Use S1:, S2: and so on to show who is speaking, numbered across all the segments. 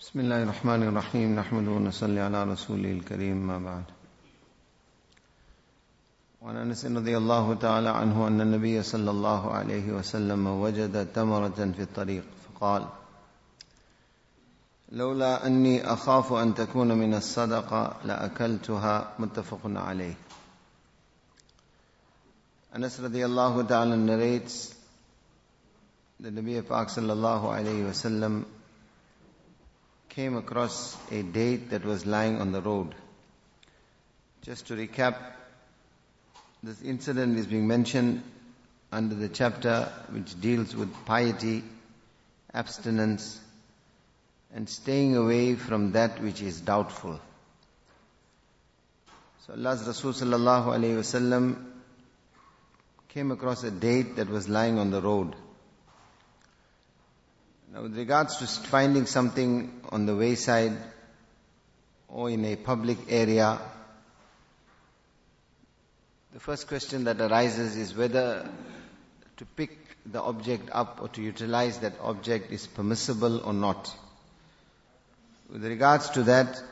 S1: بسم الله الرحمن الرحيم نحمد ونصلي على رسوله الكريم ما بعد وعن انس رضي الله تعالى عنه ان النبي صلى الله عليه وسلم وجد تمره في الطريق فقال لولا اني اخاف ان تكون من الصدقه لاكلتها متفق عليه Anas radiallahu ta'ala narrates that Nabi Pak sallallahu alayhi wasallam came across a date that was lying on the road. Just to recap, this incident is being mentioned under the chapter which deals with piety, abstinence, and staying away from that which is doubtful. So Allah's Rasul sallallahu came across a date that was lying on the road. Now with regards to finding something on the wayside or in a public area, the first question that arises is whether to pick the object up or to utilize that object is permissible or not. With regards to that,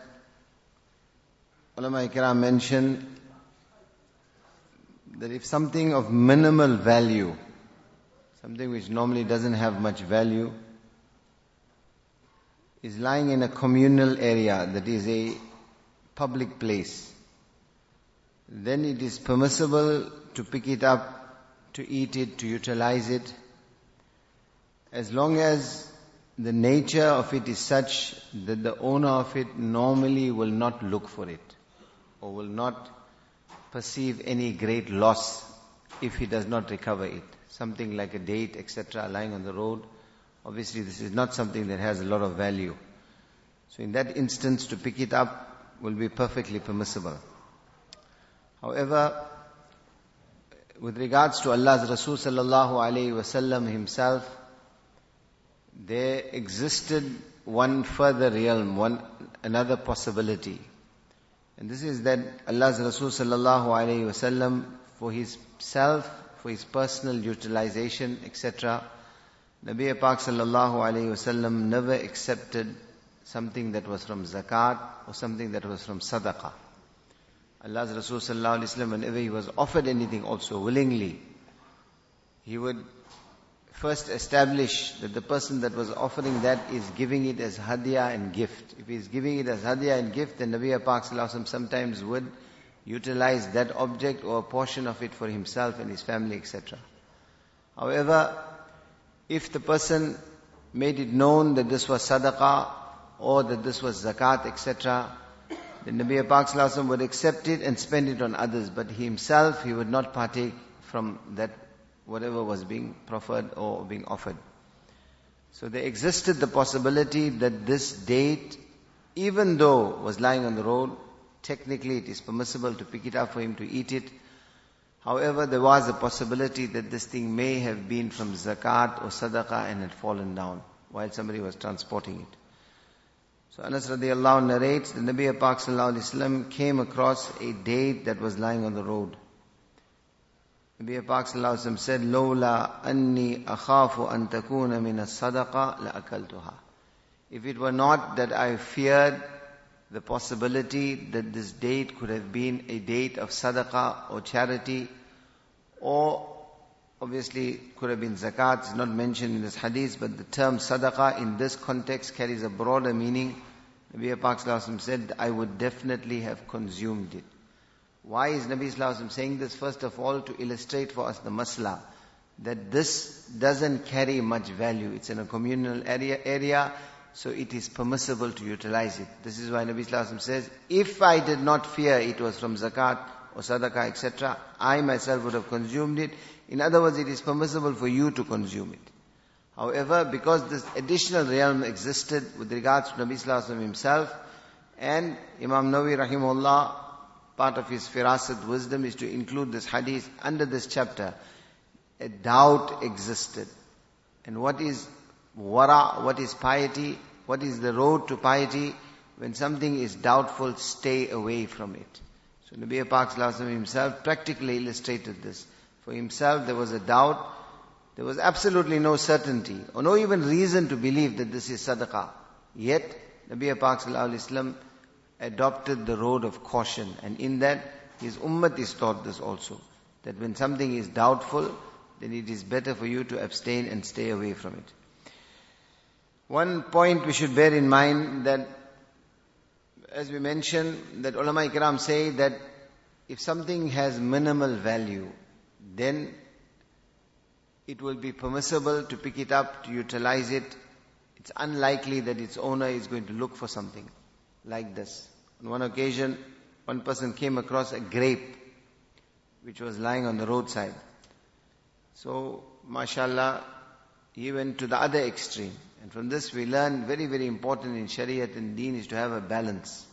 S1: ulama ikram mention that if something of minimal value, something which normally doesn't have much value, is lying in a communal area that is a public place, then it is permissible to pick it up, to eat it, to utilize it, as long as the nature of it is such that the owner of it normally will not look for it, or will not perceive any great loss if he does not recover it. Something like a date, etc., lying on the road. Obviously, this is not something that has a lot of value. So in that instance, to pick it up will be perfectly permissible. However, with regards to Allah's Rasul sallallahu alayhi wasallam himself, there existed one further realm, one another possibility. And this is that Allah's Rasul sallallahu alayhi wasallam for his self, for his personal utilization, etc. Nabi Pak sallallahu alayhi wasallam never accepted something that was from zakat or something that was from sadaqah. Allah's Rasul sallallahu alayhi wasallam whenever he was offered anything also willingly, he would first establish that the person that was offering that is giving it as hadiyah and gift. If he is giving it as hadiyah and gift, then Nabi Pak sallallahu alayhi sometimes would utilize that object or a portion of it for himself and his family, etc. However, if the person made it known that this was sadaqah or that this was zakat, etc., then Nabi Pak would accept it and spend it on others, but he himself, he would not partake from that whatever was being proffered or being offered. So there existed the possibility that this date, even though was lying on the road, technically it is permissible to pick it up for him to eat it. However, there was a possibility that this thing may have been from zakat or sadaqah and had fallen down while somebody was transporting it. So Anas radiallahu narrates, the Nabi Pak sallallahu came across a date that was lying on the road. Nabi Pak said, Lola anni akhafu an takuna min sadaqa la akaltuha. If it were not that I feared the possibility that this date could have been a date of sadaqah or charity, or obviously could have been zakat, it's not mentioned in this hadith, but the term sadaqah in this context carries a broader meaning. Nabi Pak said, I would definitely have consumed it. Why is Nabi Wasallam saying this? First of all, to illustrate for us the masla, that this doesn't carry much value. It's in a communal area, area so it is permissible to utilize it. This is why Nabi Wasallam says, if I did not fear it was from zakat or sadaqah, etc., I myself would have consumed it. In other words, it is permissible for you to consume it. However, because this additional realm existed with regards to Nabi Wasallam himself, and Imam Nawawi rahimahullah part of his firasat wisdom is to include this hadith under this chapter. A doubt existed. And what is what is piety, what is the road to piety? When something is doubtful, stay away from it. So Nabi Pak himself practically illustrated this. For himself there was a doubt, there was absolutely no certainty, or no even reason to believe that this is sadaqah. Yet, Nabi Pak adopted the road of caution and in that his ummah is taught this also. That when something is doubtful, then it is better for you to abstain and stay away from it. One point we should bear in mind that, as we mentioned, that ulama ikram say that if something has minimal value, then it will be permissible to pick it up, to utilize it. It's unlikely that its owner is going to look for something like this. On one occasion, one person came across a grape which was lying on the roadside. So, mashallah, he went to the other extreme. And from this we learn very, very important in Shariat and Deen is to have a balance.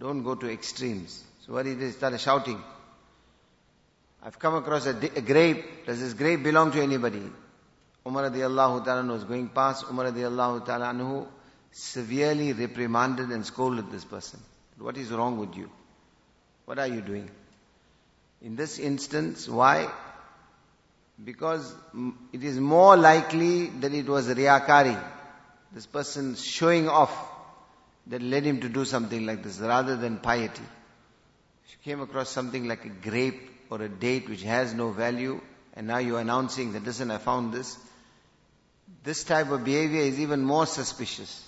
S1: Don't go to extremes. So what he did, started shouting. I've come across a, a grape. Does this grape belong to anybody? Umar radiallahu ta'ala was going past. Umar radiallahu ta'ala anhu severely reprimanded and scolded this person. What is wrong with you? What are you doing? In this instance, why? Because it is more likely that it was riyakari, this person showing off, that led him to do something like this rather than piety. You came across something like a grape or a date which has no value, and now you're announcing that, listen, I found this, this type of behavior is even more suspicious.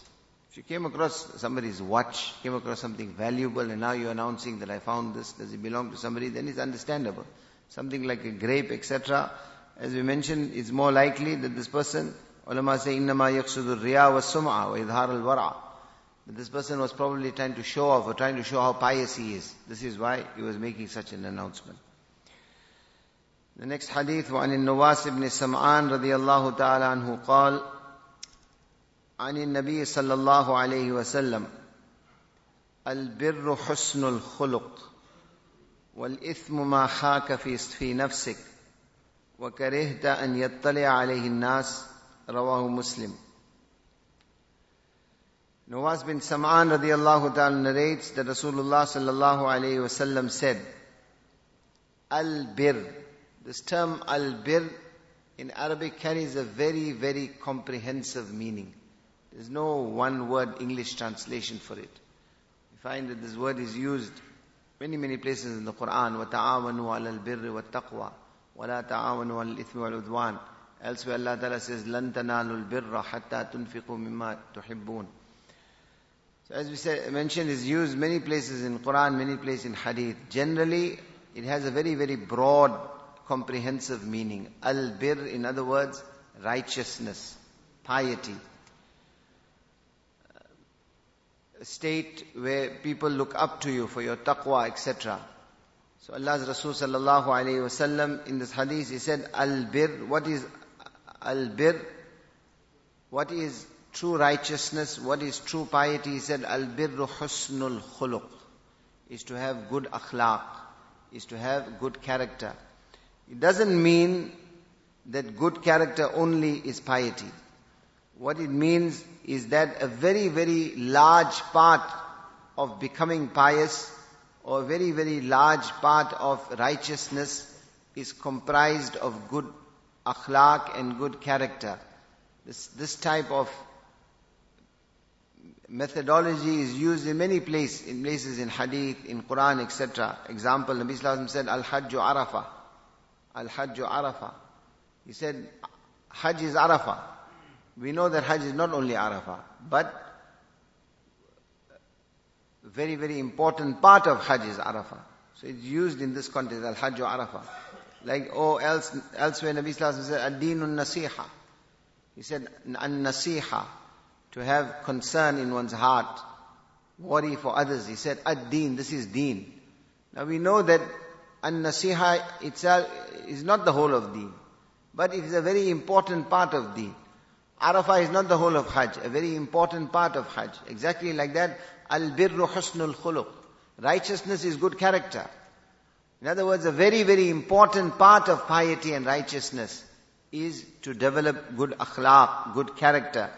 S1: If you came across somebody's watch, came across something valuable, and now you're announcing that I found this, does it belong to somebody, then it's understandable. Something like a grape, etc., as we mentioned, it's more likely that this person, Ulama say, إِنَّمَا يَقْصُدُ الرِّيَا وَالسُّمْعَ وَإِذْهَارَ الْوَرَعَ This person was probably trying to show off or trying to show how pious he is. This is why he was making such an announcement. The next hadith, وعن النواس بن السَّمْعَانِ رضي الله تعالى عنه قال عن النبي صلى الله عليه وسلم البر حسن الخلق والإثم ما خاك في نفسك وكرهت أن يطلع عليه الناس Rawahu Muslim. Nawwas bin Sam'an radiallahu ta'ala narrates that Rasulullah sallallahu alayhi wasallam said, Al-bir. This term al-bir in Arabic carries a very, very comprehensive meaning. There's no one word English translation for it. We find that this word is used many, many places in the Quran. وَتَعَاوَنُوا عَلَى الْبِرِّ وَالتَّقْوَى وَلَا تَعَاوَنُوا عَلَى الْإِثْمِ وَالْعُدْوَانِ Elsewhere Allah Ta'ala says لن تنالوا البر حتى تنفقوا مما تحبون So as we said, mentioned is used many places in Quran, many places in Hadith. Generally, it has a very, very broad, comprehensive meaning. Al-bir, in other words, righteousness, piety. A state where people look up to you for your taqwa, etc. So Allah's Rasul sallallahu alayhi wasallam in this hadith he said al-bir what is al-bir what is true righteousness what is true piety? He said al-birru husnul khuluq is to have good akhlaq is to have good character. It doesn't mean that good character only is piety. What it means is that a very very large part of becoming pious or a very, very large part of righteousness is comprised of good akhlaq and good character. This, this type of methodology is used in many places, in places in hadith, in Quran, etc. Example, Nabi Sallallahu said, Al-Hajju Arafah. Al-Hajju Arafah. He said, Hajj is Arafah. We know that Hajj is not only Arafah, but very, very important part of Hajj is Arafah. So it's used in this context, Al-Hajj Arafah. Like, oh, else, elsewhere Nabi Sallallahu said, Ad-Dinun Nasiha. He said, An-Nasiha. To have concern in one's heart. Worry for others. He said, Ad-Din. This is Deen. Now we know that An-Nasiha itself is not the whole of Deen. But it is a very important part of Deen. Arafah is not the whole of Hajj, a very important part of Hajj. Exactly like that, Al-birru husnul khuluq. Righteousness is good character. In other words, a very, very important part of piety and righteousness is to develop good akhlaq, good character.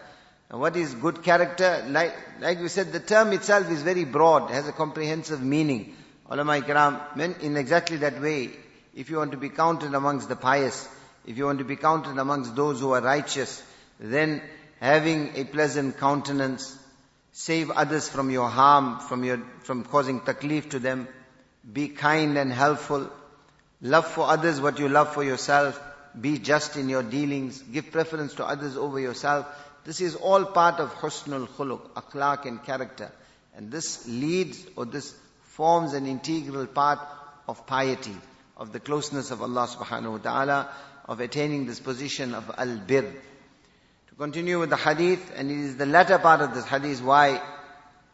S1: And what is good character? Like, like we said, the term itself is very broad, has a comprehensive meaning. Ulama ikram, in exactly that way, if you want to be counted amongst the pious, if you want to be counted amongst those who are righteous, then having a pleasant countenance, Save others from your harm, from your, from causing taklif to them. Be kind and helpful. Love for others what you love for yourself. Be just in your dealings. Give preference to others over yourself. This is all part of husnul khuluq, akhlaq and character. And this leads or this forms an integral part of piety, of the closeness of Allah subhanahu wa ta'ala, of attaining this position of al-bir. To continue with the hadith, and it is the latter part of this hadith why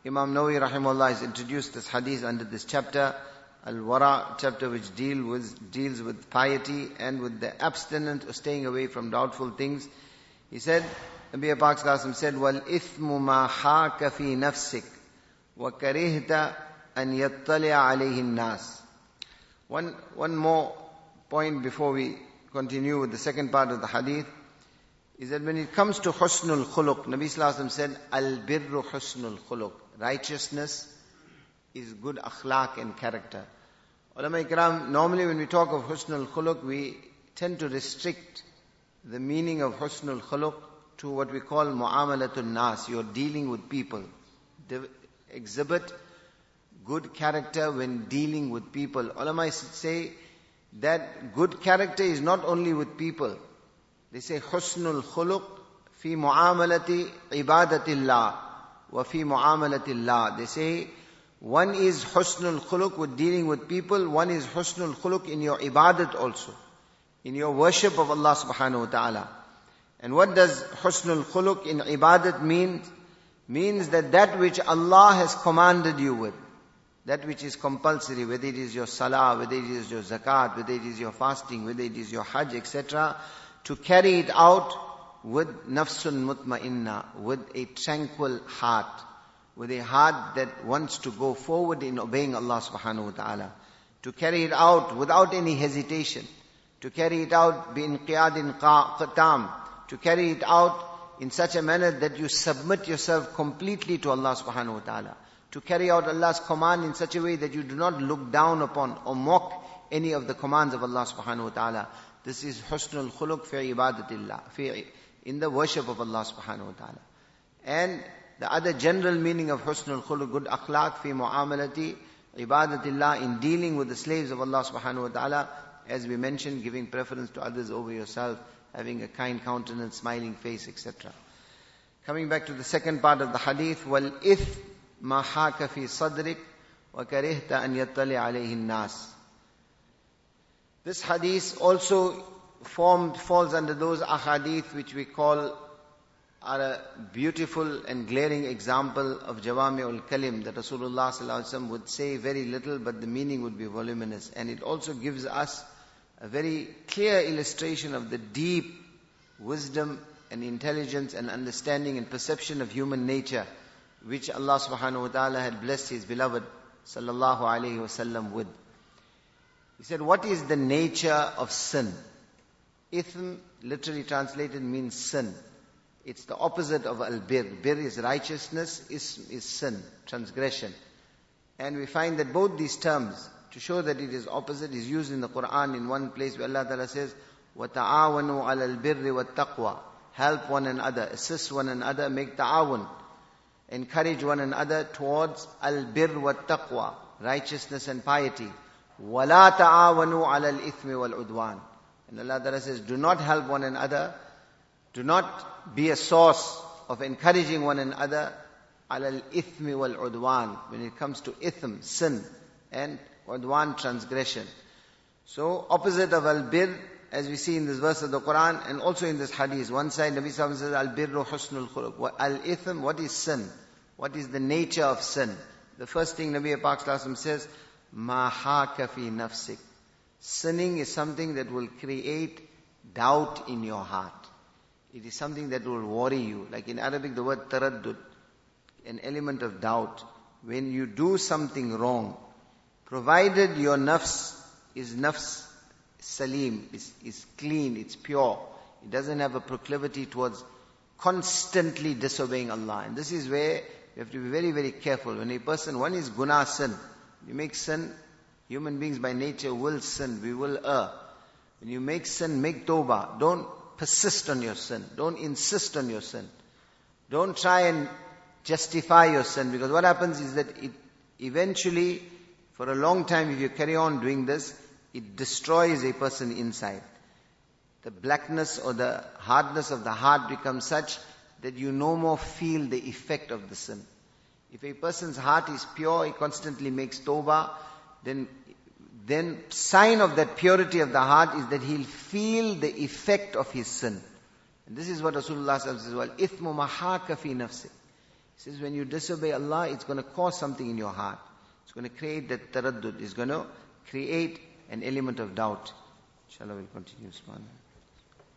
S1: Imam Nawawi rahimahullah has introduced this hadith under this chapter, Al-Wara chapter which deal with, deals with piety and with the abstinent staying away from doubtful things. He said, Nabi Pak said, Wal ithmu ma haka fi nafsik wa karihta an yattali'a alayhi nas. One, one more point before we continue with the second part of the hadith is that when it comes to husnul khuluq, Nabi Sallallahu said, Al birru husnul khuluq. Righteousness is good akhlaq and character. Ulama ikram, normally when we talk of husnul khuluq, we tend to restrict the meaning of husnul khuluq to what we call mu'amalatun nas. You're dealing with people. De- exhibit good character when dealing with people. Ulama say that good character is not only with people. They say husnul khuluq fi mu'amalati ibadatillah wa fi mu'amalatillah. They say one is husnul khuluq with dealing with people. One is husnul khuluq in your ibadat also. In your worship of Allah subhanahu wa ta'ala. And what does husnul khuluq in ibadat mean? Means that that which Allah has commanded you with, that which is compulsory, whether it is your salah, whether it is your zakat, whether it is your fasting, whether it is your hajj, etc., to carry it out with nafsun mutma'inna, with a tranquil heart with a heart that wants to go forward in obeying Allah subhanahu wa ta'ala. To carry it out without any hesitation. To carry it out bi'inqiyadin qatam. To carry it out in such a manner that you submit yourself completely to Allah subhanahu wa ta'ala. To carry out Allah's command in such a way that you do not look down upon or mock any of the commands of Allah subhanahu wa ta'ala. This is husnul khuluq fi ibadatillah, in the worship of Allah subhanahu wa ta'ala. And the other general meaning of husnul khuluq, good akhlaq fi mu'amalati, ibadatillah, in dealing with the slaves of Allah subhanahu wa ta'ala, as we mentioned, giving preference to others over yourself, having a kind countenance, smiling face, etc. Coming back to the second part of the hadith, wal if ma haka fi sadrik wa karihta an yattali alayhi nas. This hadith also formed, falls under those ahadith which we call are a beautiful and glaring example of Jawami ul Kalim that Rasulullah would say very little but the meaning would be voluminous. And it also gives us a very clear illustration of the deep wisdom and intelligence and understanding and perception of human nature which Allah subhanahu wa ta'ala had blessed His beloved sallallahu alayhi wasallam with. He said, what is the nature of sin? Ithm literally translated means sin. It's the opposite of al-bir. Bir is righteousness, is, is sin, transgression. And we find that both these terms, to show that it is opposite, is used in the Quran in one place where Allah Ta'ala says, وَتَعَاوَنُوا عَلَى الْبِرِّ وَالتَّقْوَى Help one another, assist one another, make ta'awun. Encourage one another towards al-bir wa righteousness and piety. وَلَا تَعَاوَنُوا عَلَى الْإِثْمِ وَالْعُدْوَانِ And Allah Ta'ala says, do not help one another do not be a source of encouraging one another alal ithmi wal udwan when it comes to ithm, sin, and udwan, transgression. So, opposite of al bir, as we see in this verse of the Quran and also in this hadith. One side, Nabi Sallallahu says, al birru husnul khuluq. Al ithm, what is sin? What is the nature of sin? The first thing Nabi Pak says, ma haka fi nafsik. Sinning is something that will create doubt in your heart. It is something that will worry you. Like in Arabic, the word taraddud, an element of doubt. When you do something wrong, provided your nafs is nafs salim, is, is clean, it's pure, it doesn't have a proclivity towards constantly disobeying Allah. And this is where you have to be very, very careful. When a person, one is guna sin. You make sin, human beings by nature will sin, we will err. When you make sin, make tawbah. Don't persist on your sin. Don't insist on your sin. Don't try and justify your sin. Because what happens is that it eventually, for a long time, if you carry on doing this, it destroys a person inside. The blackness or the hardness of the heart becomes such that you no more feel the effect of the sin. If a person's heart is pure, he constantly makes tawbah, then, then sign of that purity of the heart is that he'll feel the effect of his sin. And this is what Rasulullah says, well, ithmu mahaka fi nafsi. He says when you disobey Allah, it's going to cause something in your heart. It's going to create that taraddud. It's going to create an element of doubt. Inshallah we'll continue. Subhanallah.